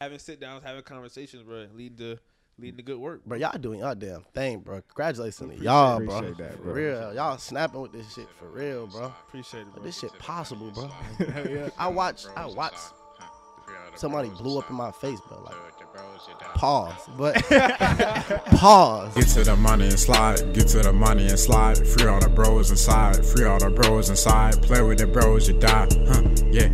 having sit downs, having conversations, bro, leading to leading to good work. Bro, y'all doing y'all damn thing, bro. Congratulations to y'all, bro. appreciate that, for real. Y'all snapping with this shit for real, bro. Appreciate it, bro. This shit possible, bro. I watch I watch somebody blew up in my face, bro. Like pause. But pause. Get to the money and slide, get to the money and slide. Free all the bros inside, free all the bros inside. Play with the bros, you die, huh? Yeah.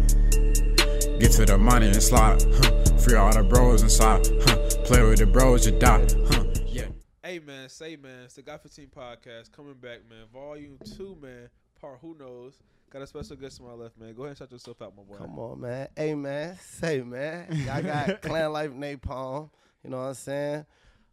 Get to the money and slide, huh? Free all the bros inside, huh? Play with the bros, you die, huh? Yeah. Hey man, say man, it's the Got 15 podcast coming back, man. Volume two, man. Part who knows. Got a special guest to my left, man. Go ahead and shout yourself out, my boy. Come on, man. Hey man, say man. Y'all got Clan Life Napalm. You know what I'm saying?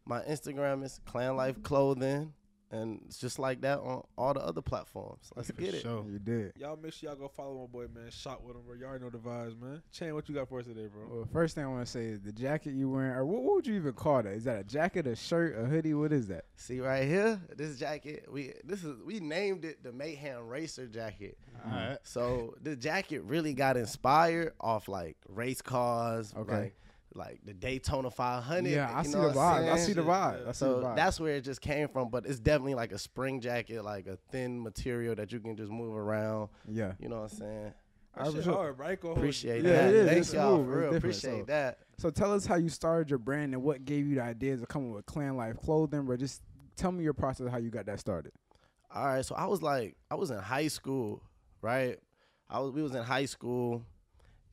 My Instagram is Clan Life Clothing. And it's just like that on all the other platforms. Let's get it. You did. Y'all make sure y'all go follow my boy, man. Shop with him, bro. Y'all already know the vibes, man. Chan, what you got for us today, bro? Well, first thing I want to say is the jacket you wearing, or what, what would you even call that? Is that a jacket, a shirt, a hoodie? What is that? See right here, this jacket. We this is we named it the Mayhem Racer jacket. All right. So the jacket really got inspired off like race cars, Okay. like like the Daytona 500. Yeah, I you see know the what I'm vibe. I see the vibe. I see So the vibe. that's where it just came from, but it's definitely like a spring jacket, like a thin material that you can just move around. yeah. You know what I'm saying? That I shit was- hard, right? Go Appreciate Yeah, that. it is. Thanks y'all smooth. for real. Appreciate So- that. So tell us how you started your brand and what gave you the ideas of coming with Clan Life clothing, but just tell me your process how you got that started. All right, so I was like, I was in high school, right? I was, we was in high school,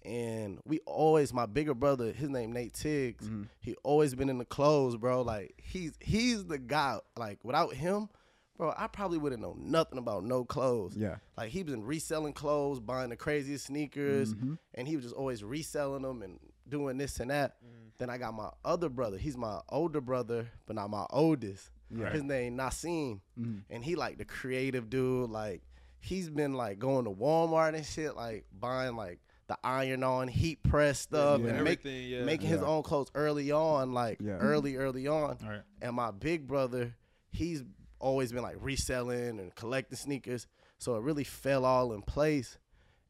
and we always, my bigger brother, his name Nate Tiggs, Mm-hmm. he always been in the clothes, bro. Like he's he's the guy. Like without him, bro, I probably wouldn't know nothing about no clothes. Yeah. Like he been reselling clothes, buying the craziest sneakers, Mm-hmm. and he was just always reselling them and doing this and that. Mm. Then I got my other brother. He's my older brother, but not my oldest. Yeah. His name Nassim, Mhm. and he like the creative dude. Like he's been like going to Walmart and shit, like buying like the iron on heat press stuff Yeah. and make, yeah. making his Yeah. own clothes early on, like Yeah. early, early on. All right. And my big brother, he's always been like reselling and collecting sneakers. So it really fell all in place.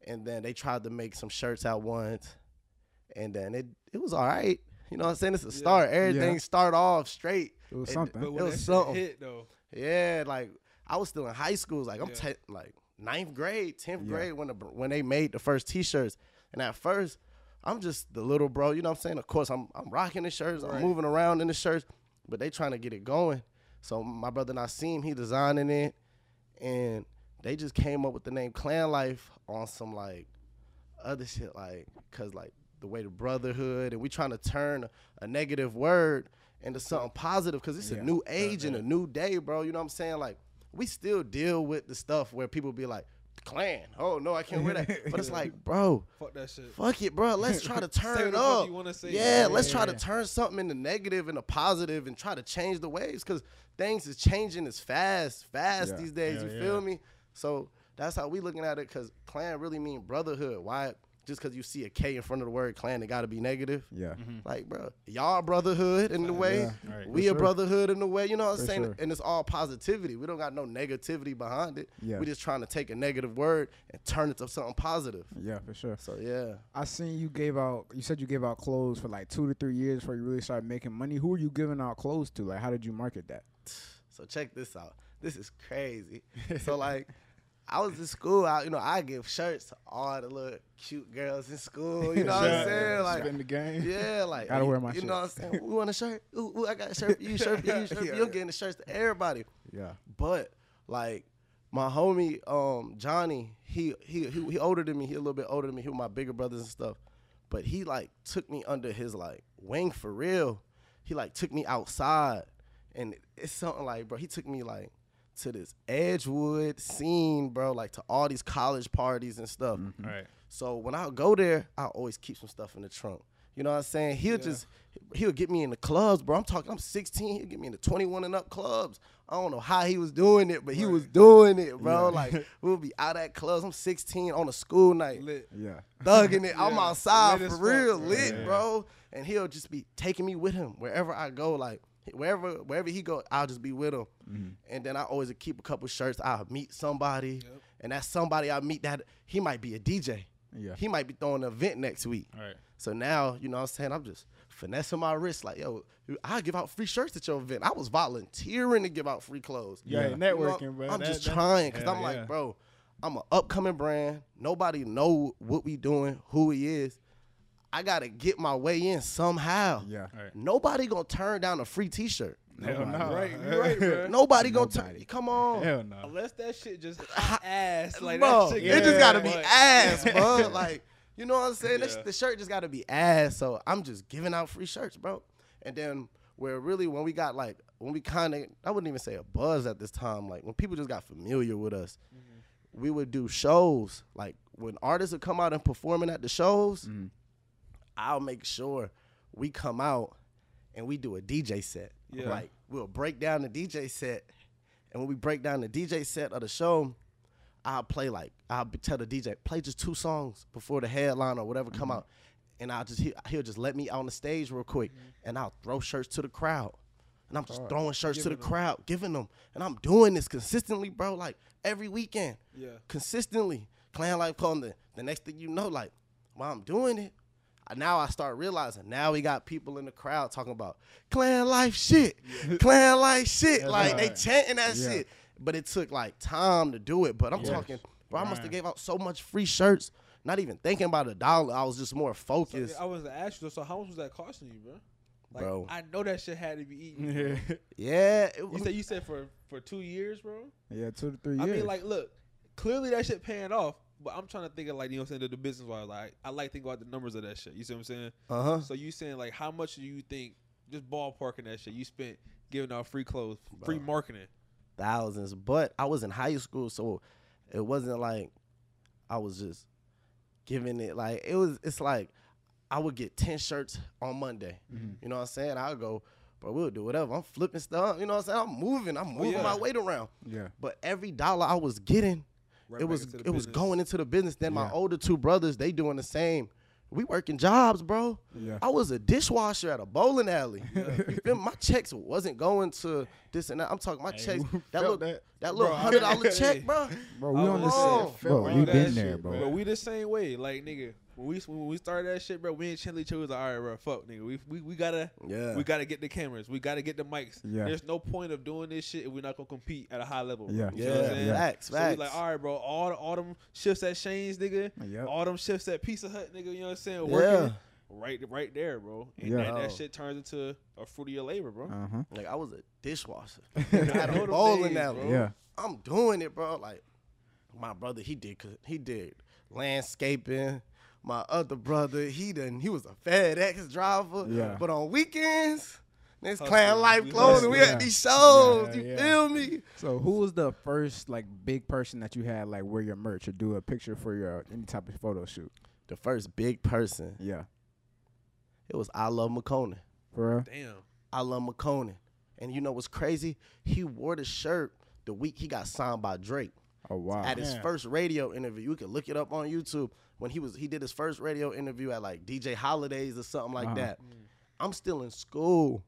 And then they tried to make some shirts out once. And then it it was all right. You know what I'm saying? It's a start. Everything Yeah. started off straight. It was And- something. But It was something. hit though, Yeah, like I was still in high school. Like I'm Yeah. te- like ninth grade, tenth Yeah. grade when the, when they made the first T-shirts. And at first, I'm just the little bro. You know what I'm saying? Of course, I'm I'm rocking the shirts. I'm moving around in the shirts, but they trying to get it going. So my brother Nassim, he designing it, and they just came up with the name Clan Life on some like other shit, like cause like the way the brotherhood, and we trying to turn a, negative word into something positive, cause it's Yeah. a new age and a new day, bro. You know what I'm saying? Like we still deal with the stuff where people be like, Clan, oh no, I can't wear that. But it's like, bro, fuck that shit. fuck it, bro. Let's try to turn what it up. you wanna say. Yeah, Yeah, let's yeah, try to turn something into negative into positive and try to change the waves because things is changing as fast, fast Yeah. these days. Hell you feel me? So that's how we looking at it because clan really mean brotherhood. Why? Just because you see a K in front of the word clan, it got to be negative. Yeah. Mm-hmm. Like, bro, y'all brotherhood in the way. Yeah, right. We For a sure. brotherhood in the way. You know what I'm For saying? sure. And it's all positivity. We don't got no negativity behind it. Yeah. We just trying to take a negative word and turn it to something positive. Yeah, for sure. So yeah. I seen you gave out. You said you gave out clothes for like two to three years before you really started making money. Who are you giving out clothes to? Like, how did you market that? So check this out. This is crazy. so like, I was in school. I, you know, I give shirts to all the little cute girls in school. You know what I'm saying? Like, Spin the game. yeah, like Gotta wear my shirt. You know what I'm saying? We want a shirt. Ooh, ooh, I got a shirt for you. Shirt for you. Shirt you. Yeah. You're getting the shirts to everybody. Yeah. But like my homie um Johnny, he he he, he older than me. He a little bit older than me. He was my bigger brothers and stuff. But he like took me under his like wing for real. He like took me outside, and it's something like bro. He took me like to this Edgewood scene, bro. Like to all these college parties and stuff. All right. So when I go there, I always keep some stuff in the trunk. You know what I'm saying? He'll just he'll get me in the clubs, bro. I'm talking. I'm 16. He'll get me in the 21 and up clubs. I don't know how he was doing it, but he was doing it, bro. Like we'll be out at clubs. I'm 16 on a school night, Lit. Yeah. thugging it. I'm outside Lit for as fuck, real, bro. lit, Yeah. bro. And he'll just be taking me with him wherever I go. Like wherever wherever he go, I'll just be with him. Mm-hmm. And then I always keep a couple shirts. I'll meet somebody, and that somebody I meet that he might be a DJ. Yeah. He might be throwing an event next week. All right. So now, you know what I'm saying? I'm just finessing my wrist like, yo, I give out free shirts at your event. I was volunteering to give out free clothes. Yeah, Yeah. You know, networking, bro. I'm That- just that- trying because hell I'm like, yeah. bro, I'm an upcoming brand. Nobody know what we doing, who he is. I gotta get my way in somehow. Yeah. Right. Nobody gonna turn down a free T-shirt. Hell no. Right, right, bro. Nobody gonna turn. Nobody. Come on, Hell no. Unless that shit just ass like bro. that shit. It just gotta be But- ass, bro. Like you know what I'm saying? This- Yeah. the shirt just gotta be ass. So I'm just giving out free shirts, bro. And then where really when we got like when we kind of I wouldn't even say a buzz at this time. Like when people just got familiar with us, mm-hmm. we would do shows. Like when artists would come out and performing at the shows, mm-hmm. I'll make sure we come out and we do a DJ set. Yeah. Like we'll break down the DJ set, and when we break down the DJ set of the show, I'll play like I'll tell the DJ play just two songs before the headline or whatever Mm-hmm. come out, and I'll just he, he'll just let me on the stage real quick, Mm-hmm. and I'll throw shirts to the crowd, and I'm just throwing shirts to the them. crowd, giving them, and I'm doing this consistently, bro. Like every weekend, Yeah. consistently. Clan Life calling the the next thing you know, like while I'm doing it, now I start realizing now we got people in the crowd talking about Clan Life shit, Clan Life shit. like they chanting that Yeah. shit. But it took like time to do it. But I'm Yes. talking, bro, I must have gave out so much free shirts, not even thinking about a dollar. I was just more So, focused. I was to ask you, so how much was that costing you, bro? Like, Bro. I know that shit had to be eaten. Yeah. yeah, it You said you said for for two years, bro. Yeah, two to three I years. mean, like, look, clearly that shit paying off. But I'm trying to think of like you know what I'm saying the, the business wise. Like I like thinking about the numbers of that shit. You see what I'm saying? uh huh. So you saying like how much do you think just ballparking that shit you spent giving out free clothes, free Bro. marketing? thousands. But I was in high school, so it wasn't like I was just giving it like it was. It's like I would get ten shirts on Monday. You know what I'm saying? I'll go, bro. We'll do whatever. I'm flipping stuff. You know what I'm saying? I'm moving. I'm moving yeah. my weight around. yeah. But every dollar I was getting, Right it was it the was going into the business. Then my older two brothers, they doing the same. We working jobs, bro. Yeah. I was a dishwasher at a bowling alley. You feel me? my checks wasn't going to this and that. I'm talking my checks. That felt little that. that little Bro, hundred dollar check, bro. Bro, we I on the same. say, Bro, felt we been there, bro. bro. Bro, we the same way. Like nigga, when we when we started that shit, bro, we and Chandler chose like, all right, bro, fuck nigga. We we, we gotta Yeah. we gotta get the cameras. We gotta get the mics. Yeah. There's no point of doing this shit if we're not gonna compete at a high level. bro. Yeah. You know what I'm Yeah, saying? Yeah. facts, So we facts. like, all right, bro, all all them shifts at Shane's, nigga. Yep. All them shifts at Pizza Hut, nigga. You know what I'm saying? Yeah. Working right, right there, bro. And Yeah. that, that Oh. shit turns into a fruit of your labor, bro. Uh huh. like I was a dishwasher I at know a them bowling days, alley. bro. Yeah. I'm doing it, bro. Like my brother, he did cause he did landscaping. My other brother, he done he was a FedEx driver. Yeah. But on weekends, this Hustling. clan life We clothing, we hustling. had these shows. Yeah, you yeah. feel me? So who was the first like big person that you had like wear your merch or do a picture for your any type of photo shoot? The first big person, Yeah. it was iLoveMakonnen. For real? Damn. iLoveMakonnen. And you know what's crazy? He wore the shirt the week he got signed by Drake. Oh wow. at his Yeah. first radio interview. You can look it up on YouTube. When he was he did his first radio interview at like DJ Holidays or something like Uh-huh. that. I'm still in school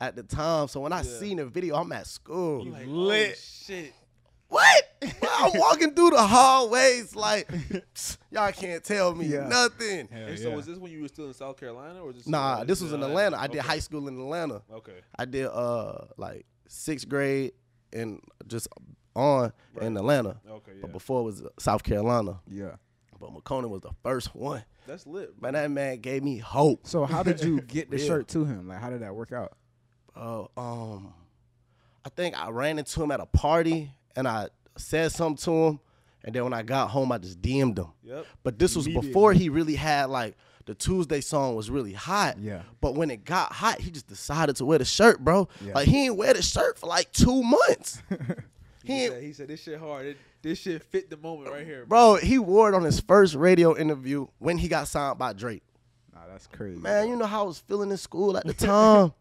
at the time. So when I Yeah. seen the video, I'm at school. You like, lit. Oh, shit. What? I'm walking through the hallways like y'all can't tell me Yeah. nothing. Hell And so yeah. was this when you were still in South Carolina or just Nah, this was in Atlanta. I did Okay. high school in Atlanta. Okay. I did uh like sixth grade and just on in Atlanta. Okay. Yeah. But before it was South Carolina. yeah. But Makonnen was the first one. That's lit. But that man gave me hope. So how did you get the Yeah. shirt to him? Like how did that work out? Oh, um, I think I ran into him at a party and I said something to him, and then when I got home, I just DM'd him. Yep. But this was before he really had like the Tuesday song was really hot. Yeah. But when it got hot, he just decided to wear the shirt, bro. Yeah. Like he ain't wear the shirt for like two months. He, he said, he said this shit hard. It, this shit fit the moment right here, bro, he wore it on his first radio interview when he got signed by Drake. Nah, that's crazy. Man, you know how I was feeling in school at the time.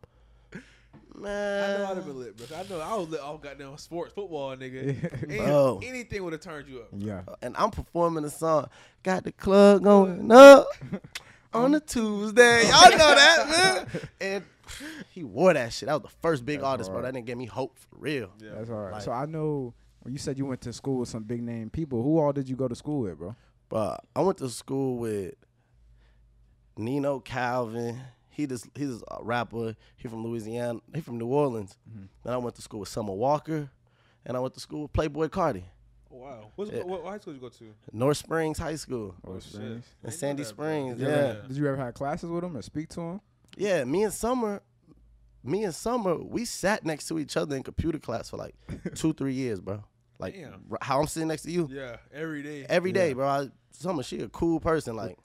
Man, I know I'd have been lit, bro. I know I was lit off goddamn sports football, nigga. Any- Bro. anything would have turned you up. Yeah. and I'm performing the song. Got the club going up on a Tuesday. Y'all know that, man. And he wore that shit. That was the first big That's artist, bro. That didn't give me hope for real. Yeah. That's all right. Like- so I know when you said you went to school with some big name people. Who all did you go to school with, bro? But I went to school with Nino Calvin. He just he's a rapper. He from Louisiana. He from New Orleans. Mm-hmm. Then I went to school with Summer Walker, and I went to school with Playboi Carti. Wow. What's, Yeah. what, what high school did you go to? North Springs High School. Oh, shit. Springs. I In Sandy that. Springs, Did you, yeah. ever, did you ever have classes with him or speak to him? Yeah, me and Summer, me and Summer, we sat next to each other in computer class for like two, three years, bro. Like Damn. how I'm sitting next to you Yeah, every day. every day, Yeah. bro. I, Summer, she a cool person. Like,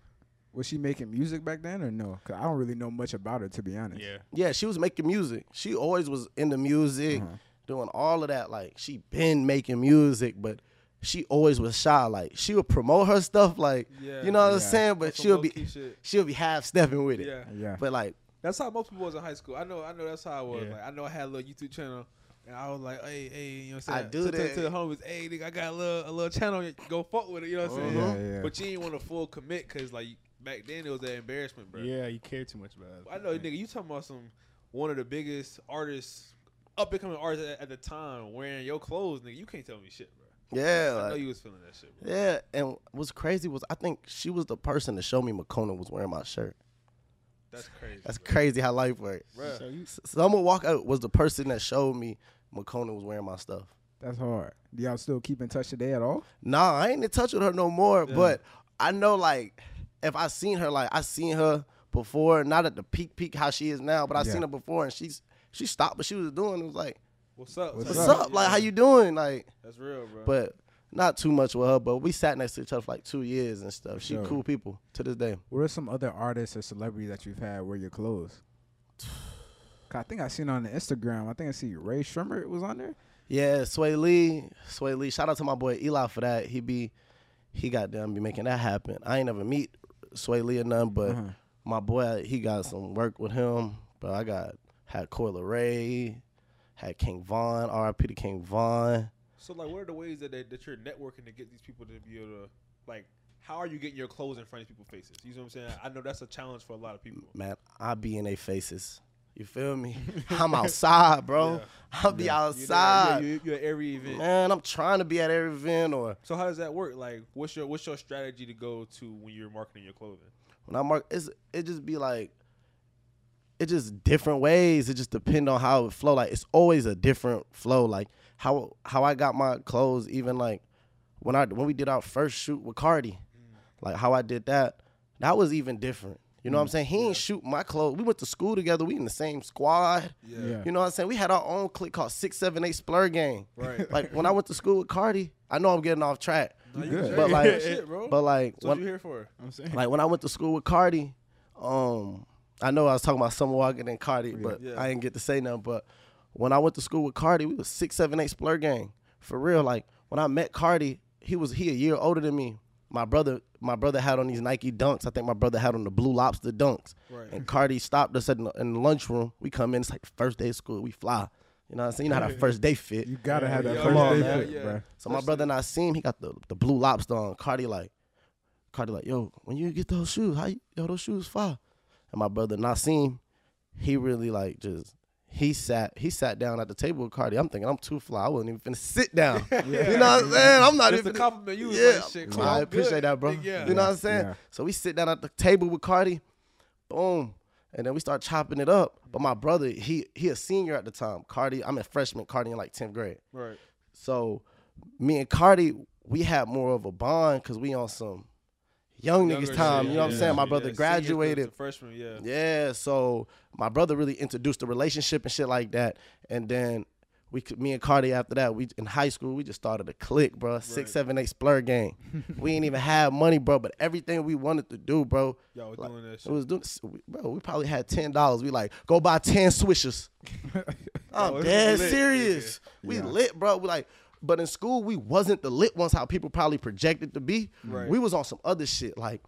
Was she making music back then or no? Cause I don't really know much about her to be honest. Yeah. yeah, she was making music. She always was into music, Uh-huh. doing all of that. Like, she been making music, but she always was shy. Like, she would promote her stuff, like, Yeah. you know what I'm saying? But Some she'll be, shit. she'll be half stepping with it. Yeah. Yeah. But like, That's how most people was in high school. I know. I know. That's how I was. Yeah. Like I know I had a little YouTube channel, and I was like, hey, hey, you know, what I'm I saying? do to, to- that. to the homies. Hey, nigga, I got a little, a little channel. Go fuck with it. You know what I'm saying? Uh-huh. Yeah, yeah. But you ain't want to full commit because like back then it was an embarrassment, bro. Yeah, you care too much about it. I know, nigga. You talking about some one of the biggest artists, up and coming artists at, at the time wearing your clothes, nigga. You can't tell me shit, bro. Yeah, I know you was feeling that shit, bro. yeah. And what's crazy was I think she was the person to show me Makonnen was wearing my shirt. That's crazy. That's bro. crazy how life works. Bruh. So you, Summer Walker was the person that showed me Makonnen was wearing my stuff. That's hard. Do y'all still keep in touch today at all? Nah, I ain't in touch with her no more. Yeah. But I know like if I seen her, like I seen her before, not at the peak peak how she is now, but I Yeah. seen her before and she's she stopped what she was doing. It was like, What's up? What's What's type up? Like how you doing? Like That's real, bro. but not too much with her, but we sat next to each other for like two years and stuff. She Sure. cool people to this day. What are some other artists or celebrities that you've had wear your clothes? 'Cause I think I seen on the Instagram. I think I see Rae Sremmurd was on there. Yeah, Swae Lee, Swae Lee. Shout out to my boy Eli for that. He be, he got them be making that happen. I ain't never meet Swae Lee or none, but Uh-huh. my boy, he got some work with him. But I got had Coi Leray, had King Von, R.I.P. to King Von. So like, what are the ways that they, that you're networking to get these people to be able to like? How are you getting your clothes in front of people's faces? You know what I'm saying? I know that's a challenge for a lot of people. Man, I be in their faces. You feel me? I'm outside, bro. Yeah. I'll be You're there- outside. yeah, you, you're at every event. Man, I'm trying to be at every event or So how does that work? Like, what's your what's your strategy to go to when you're marketing your clothing? when I mark, it's it just be like, it just different ways. It just depend on how it flow. Like it's always a different flow. Like how how I got my clothes. Even like when I when we did our first shoot with Carti, like how I did that. That was even different. You know what I'm saying? He ain't shoot my clothes. We went to school together. We in the same squad. Yeah. You know what I'm saying? We had our own clique called Six Seven Eight Splur Gang. Right. Like when I went to school with Carti, I know I'm getting off track. No, good. But like, good shit, bro. but like, so when, what you here for? I'm saying. like when I went to school with Carti, um, I know I was talking about Summer Walker and Carti, but Yeah. I didn't get to say nothing. But when I went to school with Carti, we was six, seven, eight Splur gang for real. Like when I met Carti, he was he a year older than me. My brother, my brother had on these Nike Dunks. I think my brother had on the Blue Lobster Dunks. Right. And Carti stopped us in the, in the lunchroom. We come in, it's like first day of school. We fly. You know what I'm saying? You know how that first day fit. You gotta have that Yeah, first come on, day man. fit, Yeah. bro. So my brother and I seen him. He got the, the blue lobster on. Carti like, Carti like, yo, when you get those shoes, how you, yo those shoes fire? And my brother Nassim, he really like just he sat he sat down at the table with Carti. I'm thinking I'm too fly. I wasn't even finna sit down. You know what I'm saying? I'm not Just even to compliment you. Yeah, Yeah. Like, shit, cool, I appreciate good. that, bro. Yeah. You know what I'm saying? Yeah. So we sit down at the table with Carti, boom, and then we start chopping it up. But my brother, he he a senior at the time. Carti, I'm a freshman. Carti in like 10th grade. Right. So me and Carti, we had more of a bond because we on some young Younger niggas time. shit, You know what I'm saying? My brother to- graduated. Freshman, yeah. Yeah, so my brother really introduced the relationship and shit like that. And then we, could- me and Carti after that, we in high school we just started a clique, bro. Six, Right. seven, eight Splur gang. we ain't even have money, bro, but everything we wanted to do, bro. Y'all was Like, doing that It shit. was doing, bro. We probably had ten dollars. We like go buy ten swishers. I'm dead lit, serious. We Yeah. lit, bro. We like, but in school we wasn't the lit ones how people probably projected to be. Right. We was on some other shit. Like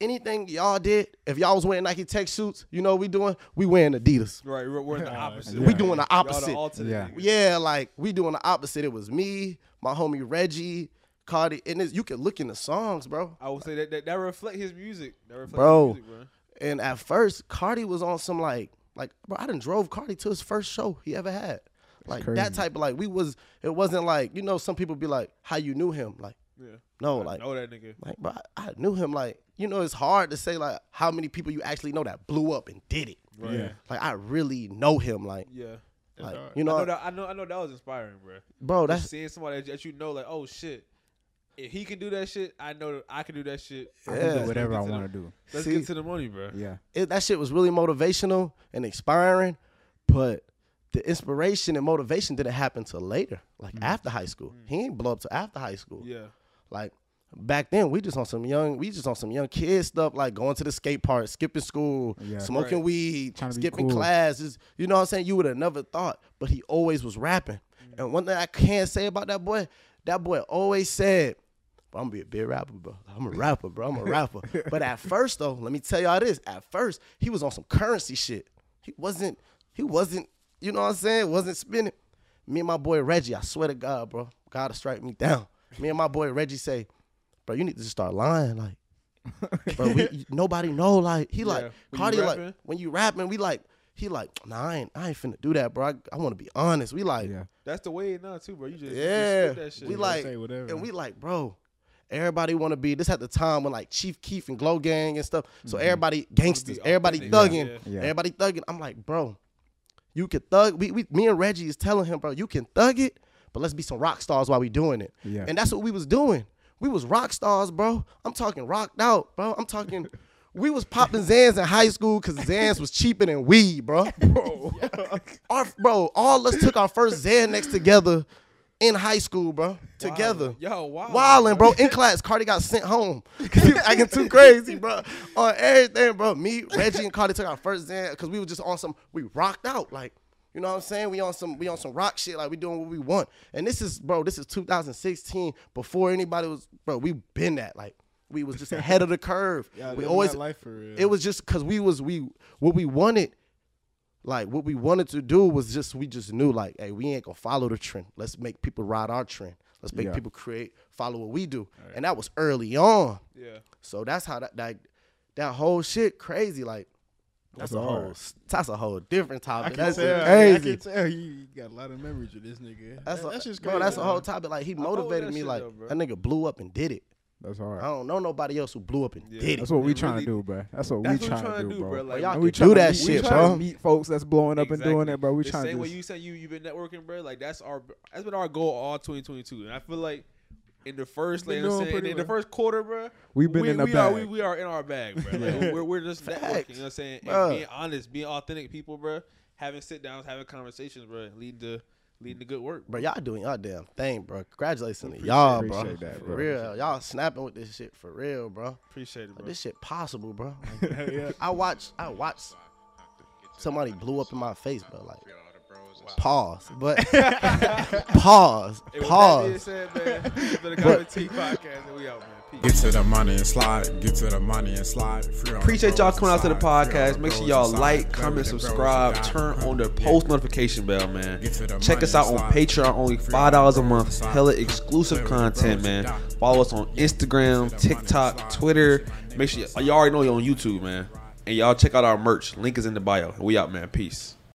anything y'all did, if y'all was wearing Nike Tech suits, you know what we doing? We wearing Adidas. Right. We're, we're in the opposite. We We doing the Y'all the opposite. Yeah. Yeah, like we doing the opposite. It was me, my homie Reggie, Carti, and this, you can look in the songs, bro. I would say that that, that reflect his music. That reflect Bro. his music, bro. And at first, Carti was on some like, like, bro, I done drove Carti to his first show he ever had. Like that type of like, we was, it wasn't like, you know, some people be like, how you knew him? Like, Yeah. No, I like know that nigga. like but I, I knew him. Like you know, it's hard to say like how many people you actually know that blew up and did it. Right. Yeah. Like I really know him. Like Yeah. like hard. you I know, know that. I know. I know that was inspiring, bro. bro. Just seeing somebody that, that you know, like, oh shit, if he can do that shit, I know that I can do that shit. I can Yeah. do whatever I Let's get to want to do. Let's See- get to the money, bro. Yeah. it, that shit was really motivational and inspiring, but the inspiration and motivation didn't happen till later, like after high school. He ain't blow up till after high school. Yeah. Like back then, we just on some young, we just on some young kid stuff, like going to the skate park, skipping school, Yeah. smoking Right. weed, skipping cool. classes. You know what I'm saying? You would have never thought, but he always was rapping. And one thing I can't say about that boy, that boy always said. I'm gonna be a big rapper, bro. I'm a rapper, bro. I'm a rapper. but at first, though, let me tell y'all this. At first, he was on some currency shit. He wasn't. He wasn't. You know what I'm saying? Wasn't spinning. Me and my boy Reggie. I swear to God, bro. God to strike me down. Me and my boy Reggie say, bro, you need to just start lying, like, bro. We, nobody know, like, he like when Carti, like, when you rapping, we like, he like, nah, I ain't, I ain't finna do that, bro. I, I want to be honest. We like, Yeah. That's the way it now too, bro. You just yeah, You just that shit. we bro. like, say whatever. and we like, bro. Everybody want to be this at the time when like Chief Keef and Glo Gang and stuff. So mm-hmm. everybody gangsters, everybody thugging, Yeah. Yeah. everybody thugging. I'm like, bro, you can thug. We, we, me and Reggie is telling him, bro, you can thug it, but let's be some rock stars while we doing it. Yeah. And that's what we was doing. We was rock stars, bro. I'm talking rocked out, bro. I'm talking. We was popping Zans in high school because Zans was cheaper than weed, bro. Bro, our, bro, all us took our first Xanax together in high school, bro. Together. Yo, wow. Wildin', bro. In class, Carti got sent home because he was acting too crazy, bro. On everything, bro. Me, Reggie, and Carti took our first Xan because we were just on some. We rocked out, like you know what I'm saying. We on some. We on some rock shit, like we doing what we want. And this is, bro. This is 2016. Before anybody was, bro. We been that, like we was just ahead of the curve. Yeah, we always. life for real. It was just because we was we what we wanted. Like what we wanted to do was just we just knew like, hey, we ain't gonna follow the trend. Let's make people ride our trend. Let's make Yeah. people create, follow what we do. And that was early on. Yeah. So that's how that that, that whole shit crazy. Like that's, That's a whole hard. that's a whole different I topic. can That's tell. I crazy. can tell you got a lot of memories with this nigga. That's, That- a, that's just bro. crazy. That's a whole man. topic. Like he motivated me. Like though, bro. that nigga blew up and did it. That's hard. I don't know nobody else who blew up and Yeah. did it. That's what we It trying really- to do, bro. That's what That's we what we trying to do, bro. Like, y'all And can we do that meet- shit, we tryna bro. Meet folks that's blowing up and doing it, bro. We the trying same to way just, you said you you've been networking, bro. Like that's our that's been our goal all 2022, and I feel like in the first, like, you know what I'm doing saying, pretty in the first quarter, bro. We've been we, in the we Are, we, bag. we are in our bag, bro. Like, we're, we're just networking. You know what I'm saying? And being honest, being authentic people, bro. Having sit downs, having conversations, bro. Leading to leading to good work. Bro, y'all doing y'all damn thing, bro. Congratulations to y'all, bro. appreciate that, for bro. real. Y'all snapping with this shit for real, bro. Appreciate it, Like, bro. this shit possible, bro. Like, I watch I watch somebody blew up in my face, bro. Like pause. But pause. Hey, with that being Pause. said, man, it's been a Common podcast, and we out, man. Get to the money and slide. Get to the money and slide. Appreciate y'all coming out to the inside. Free all podcast. Make sure y'all like, comment, with the bros subscribe, turn on the post notification bell, man. Get to the Check us out on. Patreon, only five dollars a month. Hella exclusive content, man. Follow us on Instagram, TikTok, Twitter. Make sure y'all already know you're on YouTube, man. And y'all check out our merch. Link is in the bio. We out, man. Peace.